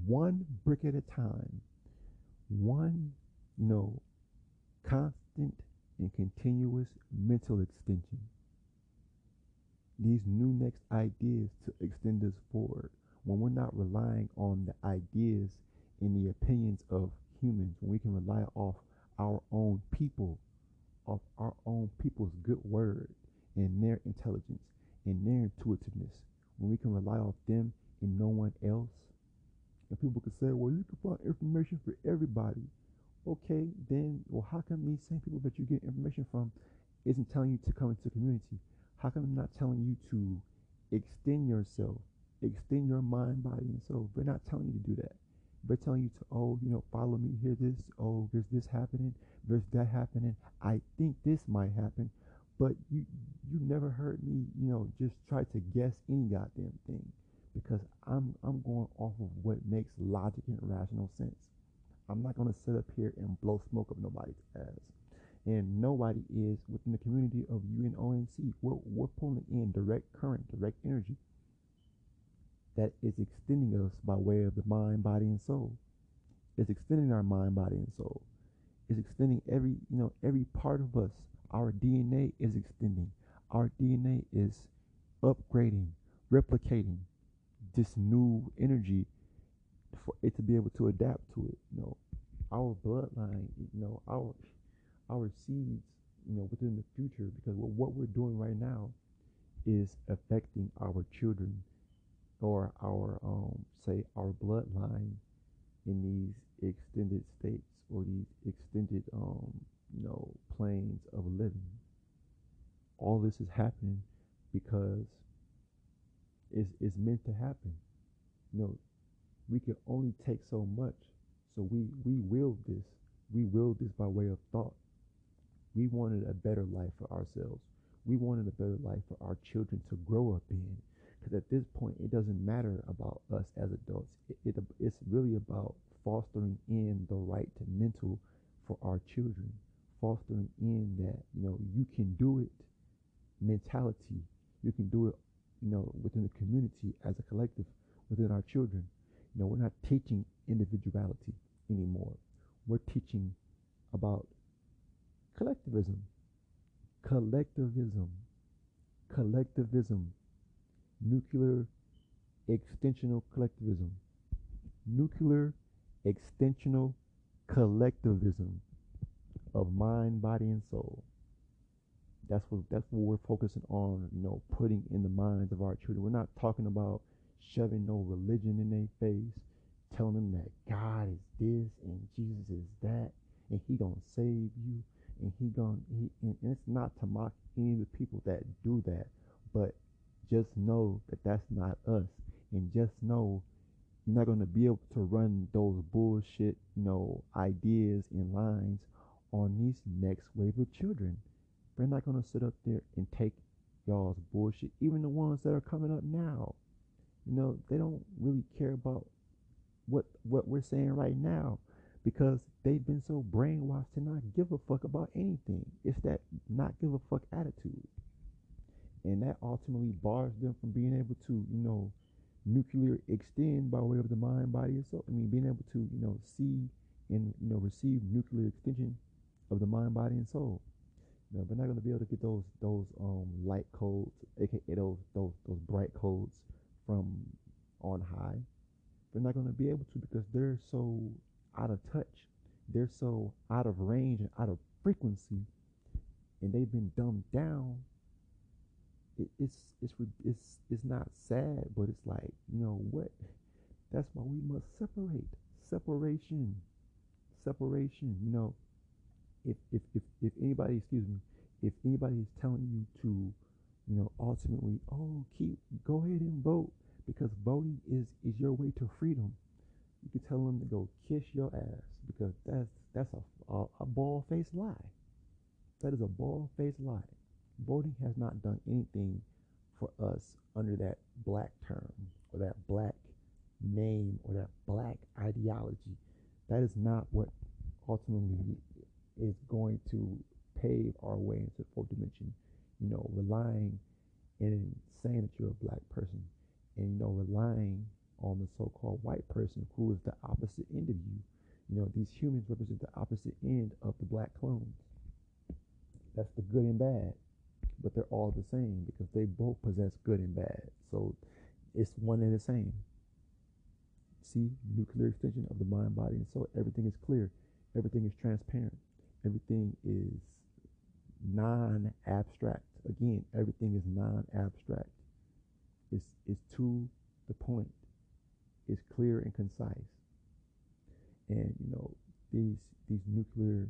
One brick at a time. One, you know, constant and continuous mental extension. These new next ideas to extend us forward when we're not relying on the ideas and the opinions of humans, when we can rely off our own people, off our own people's good word and their intelligence and their intuitiveness, when we can rely off them and no one else. And people could say, well, you can find information for everybody. Okay, then, well, how come these same people that you get information from isn't telling you to come into the community? How come they're not telling you to extend yourself, extend your mind, body, and soul? They're not telling you to do that. They're telling you to, oh, you know, follow me, hear this, oh, there's this happening, there's that happening. I think this might happen, but you you never heard me, you know, just try to guess any goddamn thing because I'm I'm going off of what makes logic and rational sense. I'm not gonna sit up here and blow smoke up nobody's ass. And nobody is within the community of UNONC. We're we're pulling in direct current, direct energy that is extending us by way of the mind, body, and soul. It's extending our mind, body, and soul. It's extending every, you know, every part of us. Our DNA is extending. Our DNA is upgrading, replicating this new energy for it to be able to adapt to it. You know, our bloodline, you know, our our seeds, you know, within the future, because what we're doing right now is affecting our children or our um say our bloodline in these extended states or these extended um you know planes of living. All this is happening because it's, it's meant to happen. You know we can only take so much so we we will this. We will this by way of thought we wanted a better life for ourselves we wanted a better life for our children to grow up in because at this point, it doesn't matter about us as adults. It, it, it's really about fostering in the right to mental for our children, fostering in that, you know, you can do it mentality. You can do it, you know, within the community as a collective, within our children. You know, we're not teaching individuality anymore. We're teaching about collectivism. Collectivism. Collectivism nuclear extensional collectivism. Nuclear extensional collectivism of mind, body, and soul. That's what that's what we're focusing on, you know, putting in the minds of our children. We're not talking about shoving no religion in their face, telling them that God is this and Jesus is that, and He gonna save you, and He gonna he, and, and it's not to mock any of the people that do that, but just know that that's not us. And just know you're not going to be able to run those bullshit, you know, ideas and lines on these next wave of children. They're not going to sit up there and take y'all's bullshit. Even the ones that are coming up now, you know, they don't really care about what what we're saying right now because they've been so brainwashed to not give a fuck about anything. It's that not give a fuck attitude and that ultimately bars them from being able to, you know, nuclear extend by way of the mind, body, and soul. I mean, being able to, you know, see and you know receive nuclear extension of the mind, body, and soul. Know, they're not going to be able to get those those um light codes, aka those those those bright codes from on high. They're not going to be able to because they're so out of touch. They're so out of range and out of frequency, and they've been dumbed down it, it's it's it's it's not sad, but it's like you know what? That's why we must separate. Separation, separation. You know, if if if if anybody, excuse me, if anybody is telling you to, you know, ultimately, oh, keep go ahead and vote because voting is is your way to freedom. You can tell them to go kiss your ass because that's that's a a, a bald faced lie. That is a bald faced lie voting has not done anything for us under that black term or that black name or that black ideology. That is not what ultimately is going to pave our way into the fourth dimension. You know, relying and saying that you're a black person and, you know, relying on the so called white person who is the opposite end of you. You know, these humans represent the opposite end of the black clones. That's the good and bad. But they're all the same because they both possess good and bad. So it's one and the same. See, nuclear extension of the mind, body, and soul. Everything is clear. Everything is transparent. Everything is non abstract. Again, everything is non abstract. It's, it's to the point. It's clear and concise. And, you know, these these nuclear,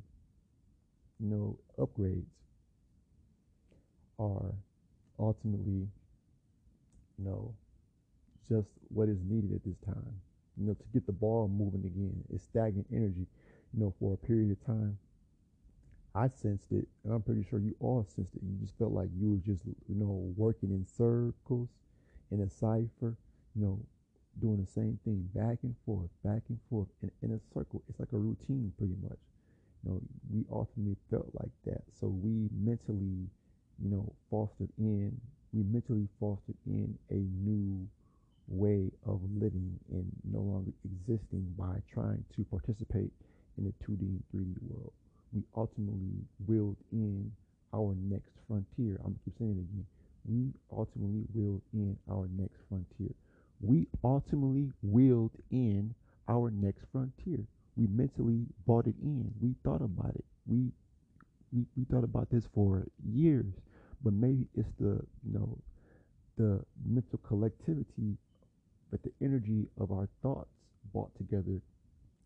you know, upgrades are ultimately, you know, just what is needed at this time. You know, to get the ball moving again. It's stagnant energy, you know, for a period of time. I sensed it, and I'm pretty sure you all sensed it. You just felt like you were just, you know, working in circles, in a cipher, you know, doing the same thing back and forth, back and forth in, in a circle. It's like a routine, pretty much. You know, we ultimately felt like that. So we mentally, you know, fostered in, we mentally fostered in a new way of living and no longer existing by trying to participate in the 2D and 3D world. We ultimately willed in our next frontier. I'm keep saying it again. We ultimately willed in our next frontier. We ultimately willed in our next frontier. We mentally bought it in. We thought about it. We we, we thought about this for years, but maybe it's the you know the mental collectivity but the energy of our thoughts brought together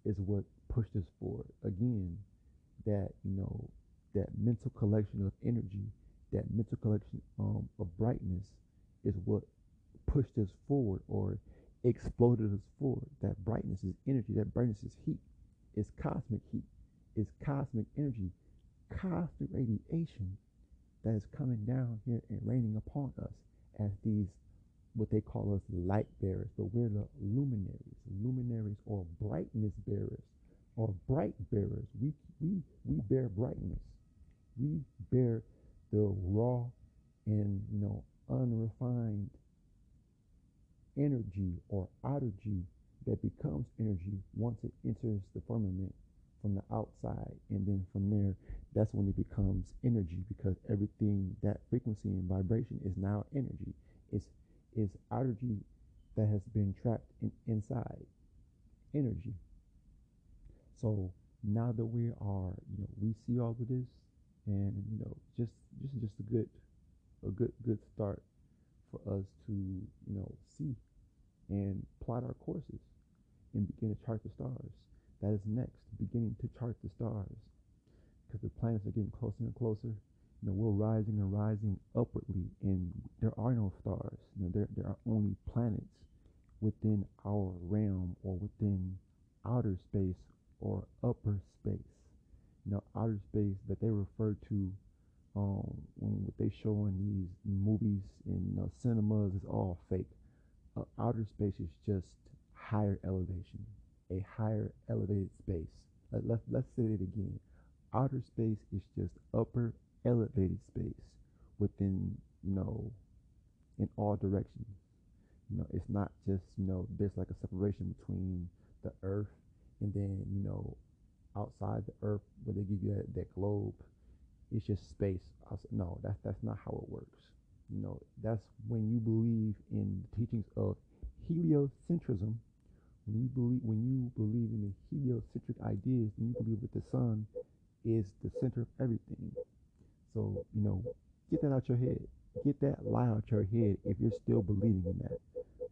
is what pushed us forward. Again, that, you know, that mental collection of energy, that mental collection um, of brightness is what pushed us forward or exploded us forward. That brightness is energy, that brightness is heat, it's cosmic heat, it's cosmic energy, cosmic radiation that is coming down here and raining upon us as these what they call us light bearers, but we're the luminaries, luminaries or brightness bearers or bright bearers. We we we bear brightness. We bear the raw and you know unrefined energy or outer energy that becomes energy once it enters the firmament from the outside and then from there that's when it becomes energy because everything that frequency and vibration is now energy it's is energy that has been trapped in, inside energy. So now that we are, you know, we see all of this, and you know, just just just a good a good good start for us to you know see and plot our courses and begin to chart the stars. That is next, beginning to chart the stars because the planets are getting closer and closer you know, we're rising and rising upwardly, and there are no stars. You know, there there are only planets within our realm or within outer space or upper space. You know, outer space that they refer to um, when what they show in these movies in know, cinemas is all fake. Uh, outer space is just higher elevation, a higher elevated space. Let, let, let's say it again. Outer space is just upper elevated space within, you know, in all directions. You know, it's not just, you know, there's like a separation between the earth and then, you know, outside the earth where they give you that, that globe. It's just space. no, that's that's not how it works. You know, that's when you believe in the teachings of heliocentrism. When you believe when you believe in the heliocentric ideas, then you believe that the sun is the center of everything. So, you know, get that out your head. Get that lie out your head if you're still believing in that.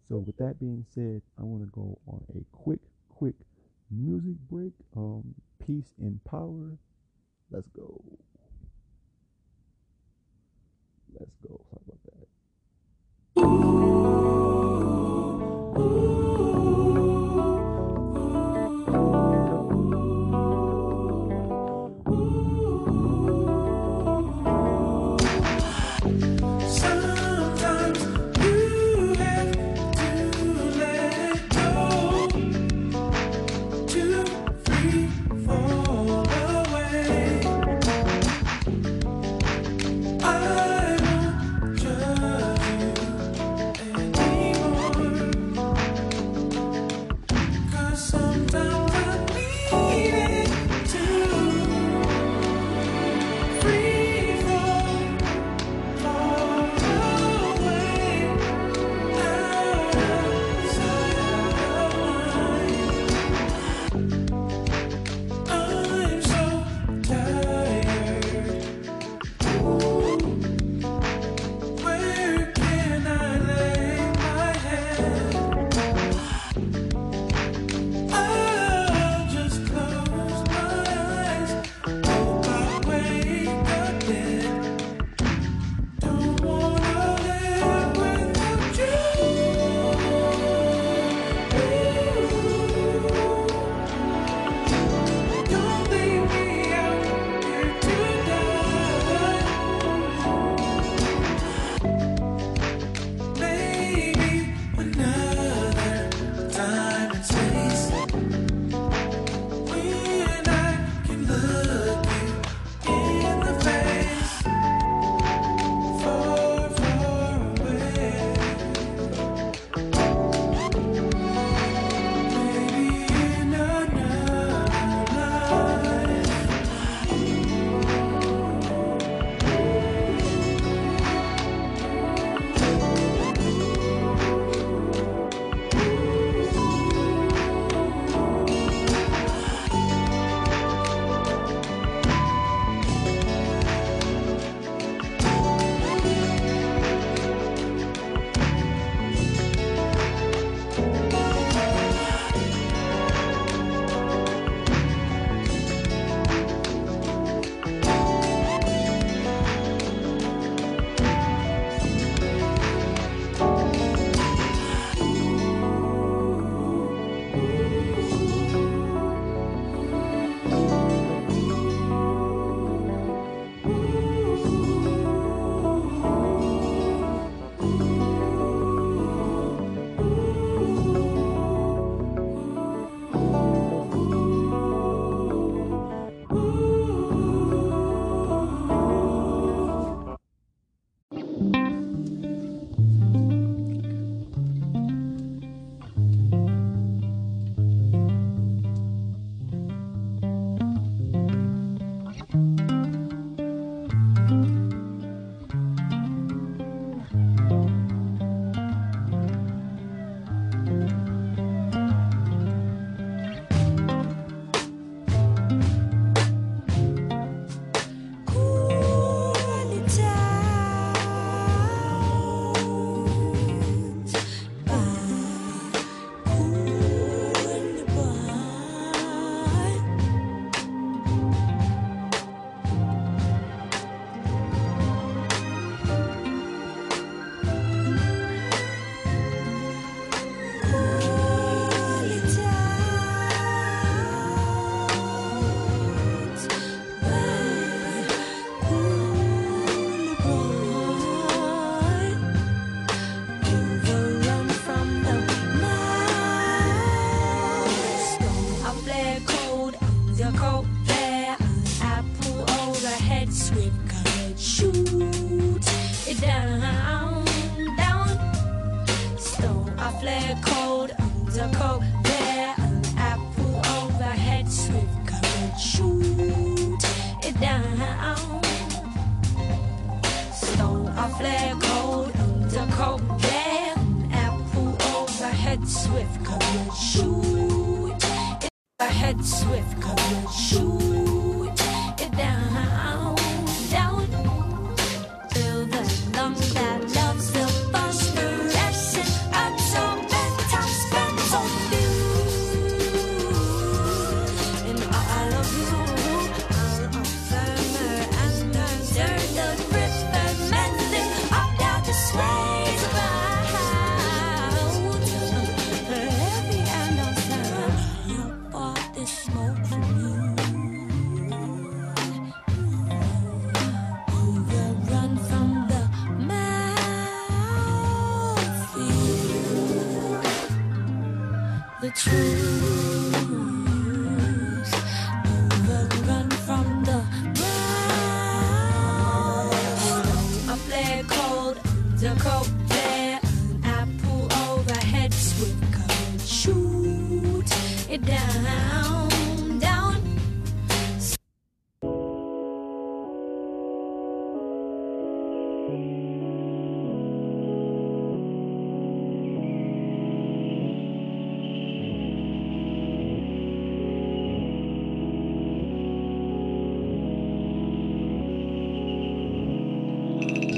So, with that being said, I want to go on a quick, quick music break. Um, peace and power. Let's go. Let's go. Talk about that. Follow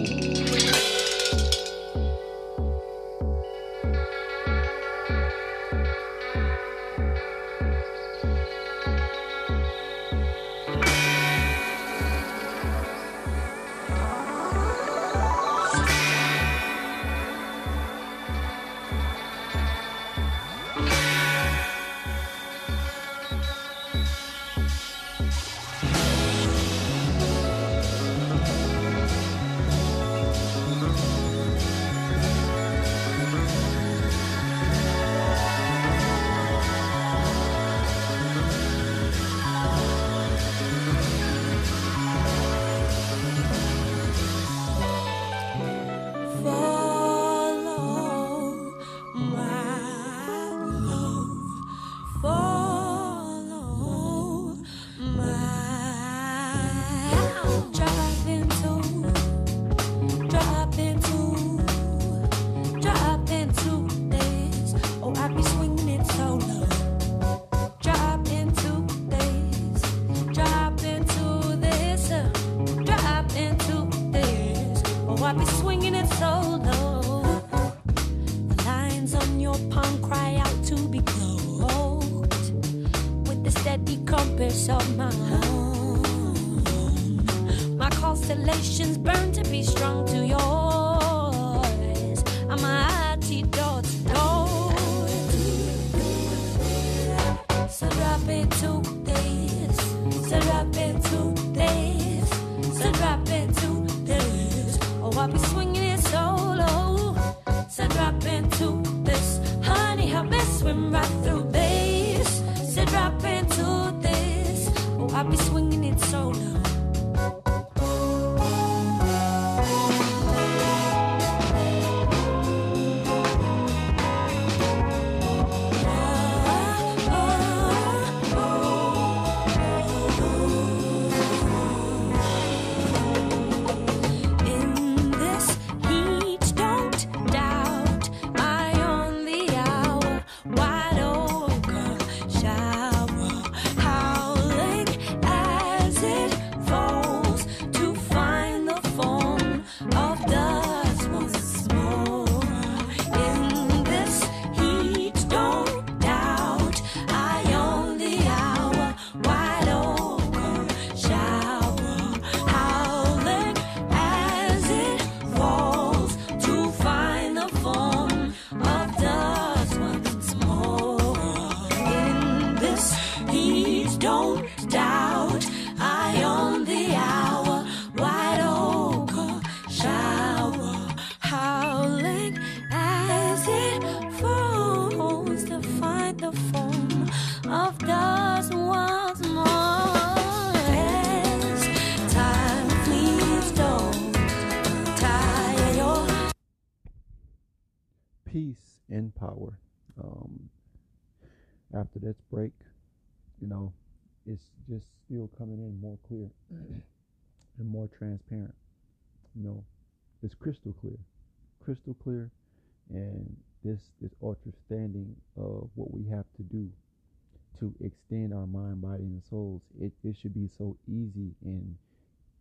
should be so easy and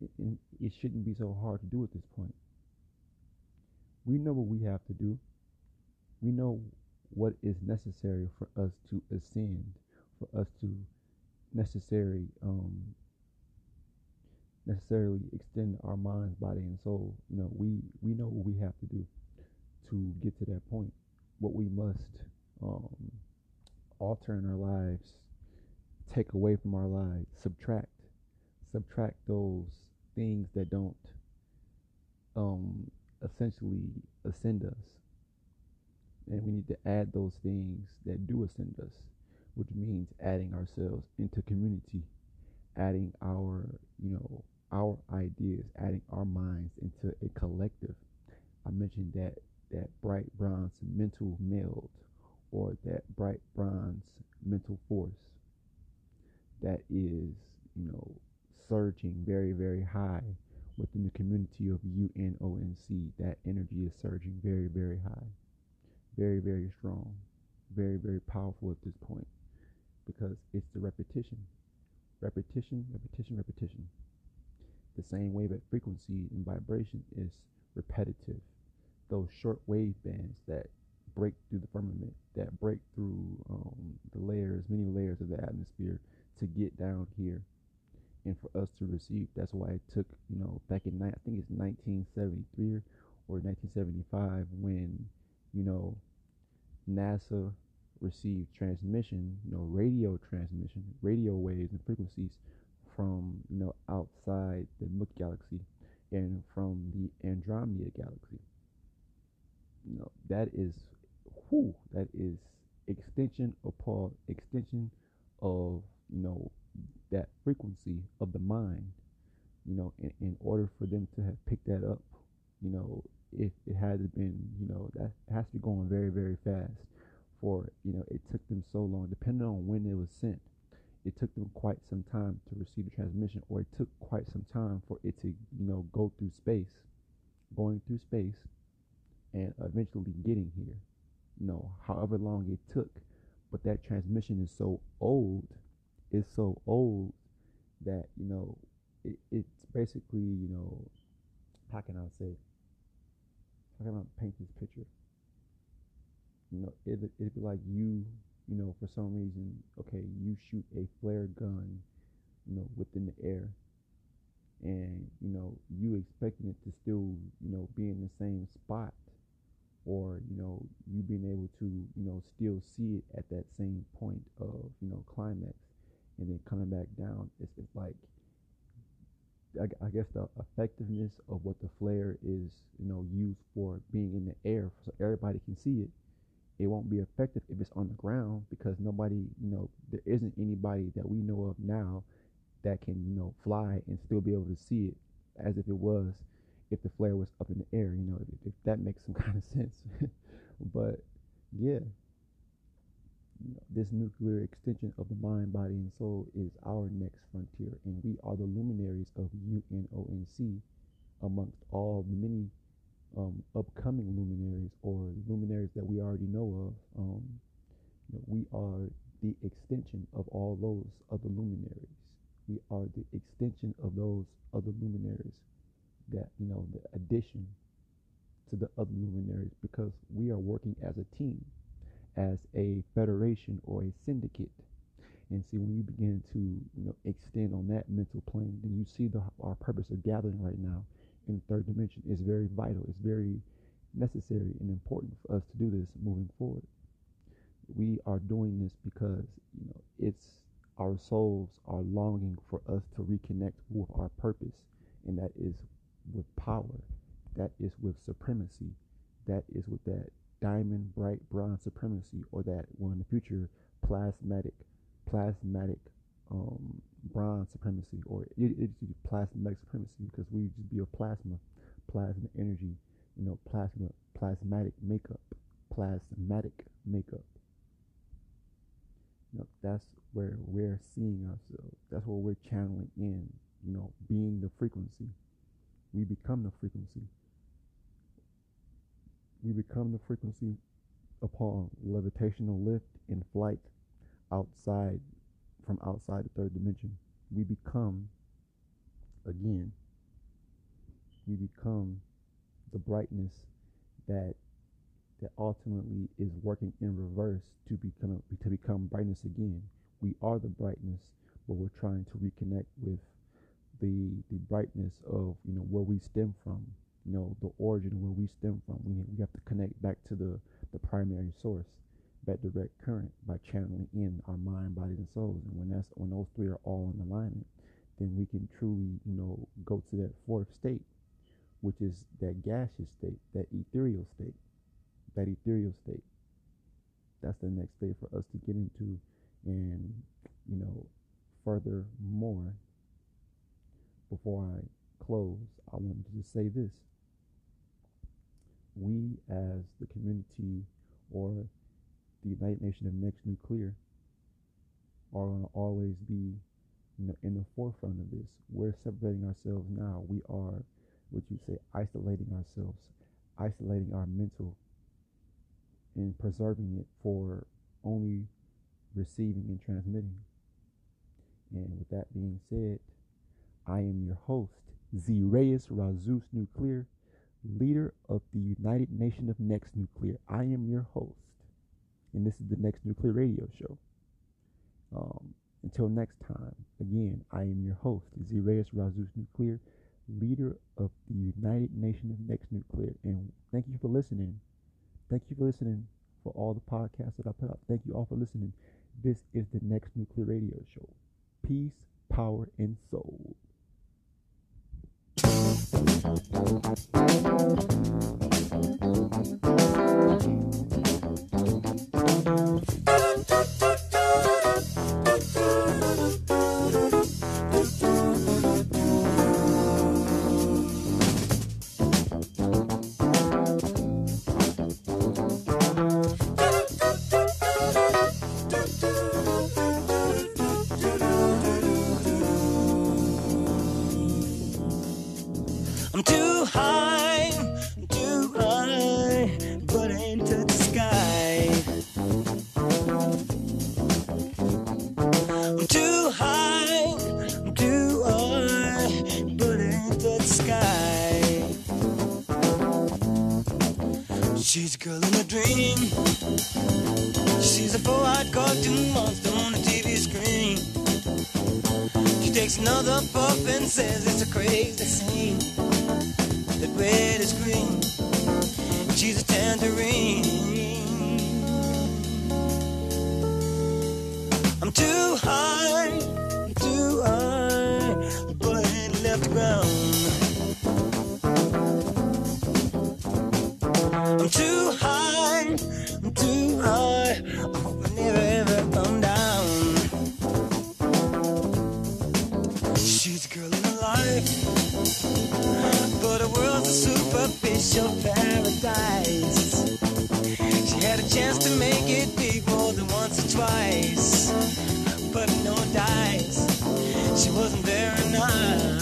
it, and it shouldn't be so hard to do at this point. We know what we have to do. We know what is necessary for us to ascend, for us to necessary um, necessarily extend our minds, body, and soul. You know, we we know what we have to do to get to that point. What we must um, alter in our lives, take away from our lives, subtract, subtract those things that don't um, essentially ascend us. And we need to add those things that do ascend us, which means adding ourselves into community, adding our, you know, our ideas, adding our minds into a collective. I mentioned that that bright bronze mental meld or that bright bronze mental force that is, you know, surging very, very high within the community of UNONC. That energy is surging very, very high, very, very strong, very, very powerful at this point because it's the repetition, repetition, repetition, repetition. The same way that frequency and vibration is repetitive. Those short wave bands that break through the firmament, that break through um, the layers, many layers of the atmosphere to get down here and for us to receive. That's why it took, you know, back in, night, I think it's 1973 or 1975 when, you know, NASA received transmission, you know, radio transmission, radio waves and frequencies from, you know, outside the Milky Galaxy and from the Andromeda Galaxy. You know, that is, whoo, that is extension Paul, extension of, you know, that frequency of the mind, you know, in, in order for them to have picked that up, you know, if it had been, you know, that has to be going very, very fast for, you know, it took them so long, depending on when it was sent, it took them quite some time to receive the transmission, or it took quite some time for it to, you know, go through space, going through space, and eventually getting here, you know, however long it took. But that transmission is so old is so old that you know it, it's basically you know how can I say how can I paint this picture? You know, it it'd be like you you know for some reason okay you shoot a flare gun you know within the air and you know you expecting it to still you know be in the same spot or you know you being able to you know still see it at that same point of you know climax and then coming back down it's, it's like I, I guess the effectiveness of what the flare is you know used for being in the air so everybody can see it. It won't be effective if it's on the ground because nobody you know there isn't anybody that we know of now that can you know fly and still be able to see it as if it was if the flare was up in the air you know if, if that makes some *laughs* kind of sense. But yeah this nuclear extension of the mind, body, and soul is our next frontier, and we are the luminaries of UNONC amongst all the many um, upcoming luminaries or luminaries that we already know of. Um, you know, we are the extension of all those other luminaries. We are the extension of those other luminaries that, you know, the addition to the other luminaries because we are working as a team as a federation or a syndicate. And see, when you begin to you know extend on that mental plane, then you see the our purpose of gathering right now in the third dimension is very vital. It's very necessary and important for us to do this moving forward. We are doing this because you know it's our souls are longing for us to reconnect with our purpose, and that is with power, that is with supremacy, that is with that diamond bright bronze supremacy or that well in the future plasmatic plasmatic um, bronze supremacy or it, it's plasmatic supremacy because we just be a plasma plasma energy you know plasma plasmatic makeup plasmatic makeup. You know, that's where we're seeing ourselves. That's where we're channeling in, you know, being the frequency. We become the frequency. We become the frequency upon levitational lift in flight outside from outside the third dimension. We become again we become the brightness that that ultimately is working in reverse to become to become brightness again. We are the brightness, but we're trying to reconnect with the the brightness of you know where we stem from, you know the origin where we stem from. We we have to connect back to the the primary source, that direct current by channeling in our mind, body, and souls. And when that's when those three are all in alignment, then we can truly you know go to that fourth state, which is that gaseous state, that ethereal state, that ethereal state. That's the next state for us to get into, and you know, furthermore. Before I close, I wanted to just say this. We as the community or the United Nation of Next Nuclear are going to always be you know, in the forefront of this. We're separating ourselves now. We are, what you say, isolating ourselves, isolating our mental, and preserving it for only receiving and transmitting. And with that being said, I am your host, Zireus Razus Nuclear, leader of the United Nation of Next Nuclear. I am your host, and this is the Next Nuclear Radio Show. Um, until next time, again, I am your host, Zireus Razus Nuclear, leader of the United Nation of Next Nuclear. And thank you for listening. Thank you for listening for all the podcasts that I put out. Thank you all for listening. This is the Next Nuclear Radio Show. Peace, power, and soul. I'm She's a girl in a dream. She's a four-eyed cartoon monster on the TV screen. She takes another puff and says it's a crazy scene that red is green. She's a tangerine. I'm too high, I'm too high, but I ain't left the ground. Too high, too high. I hope I never ever come down. She's a girl in a life. But the world's a superficial paradise. She had a chance to make it big more than once or twice. But no dice. She wasn't very nice.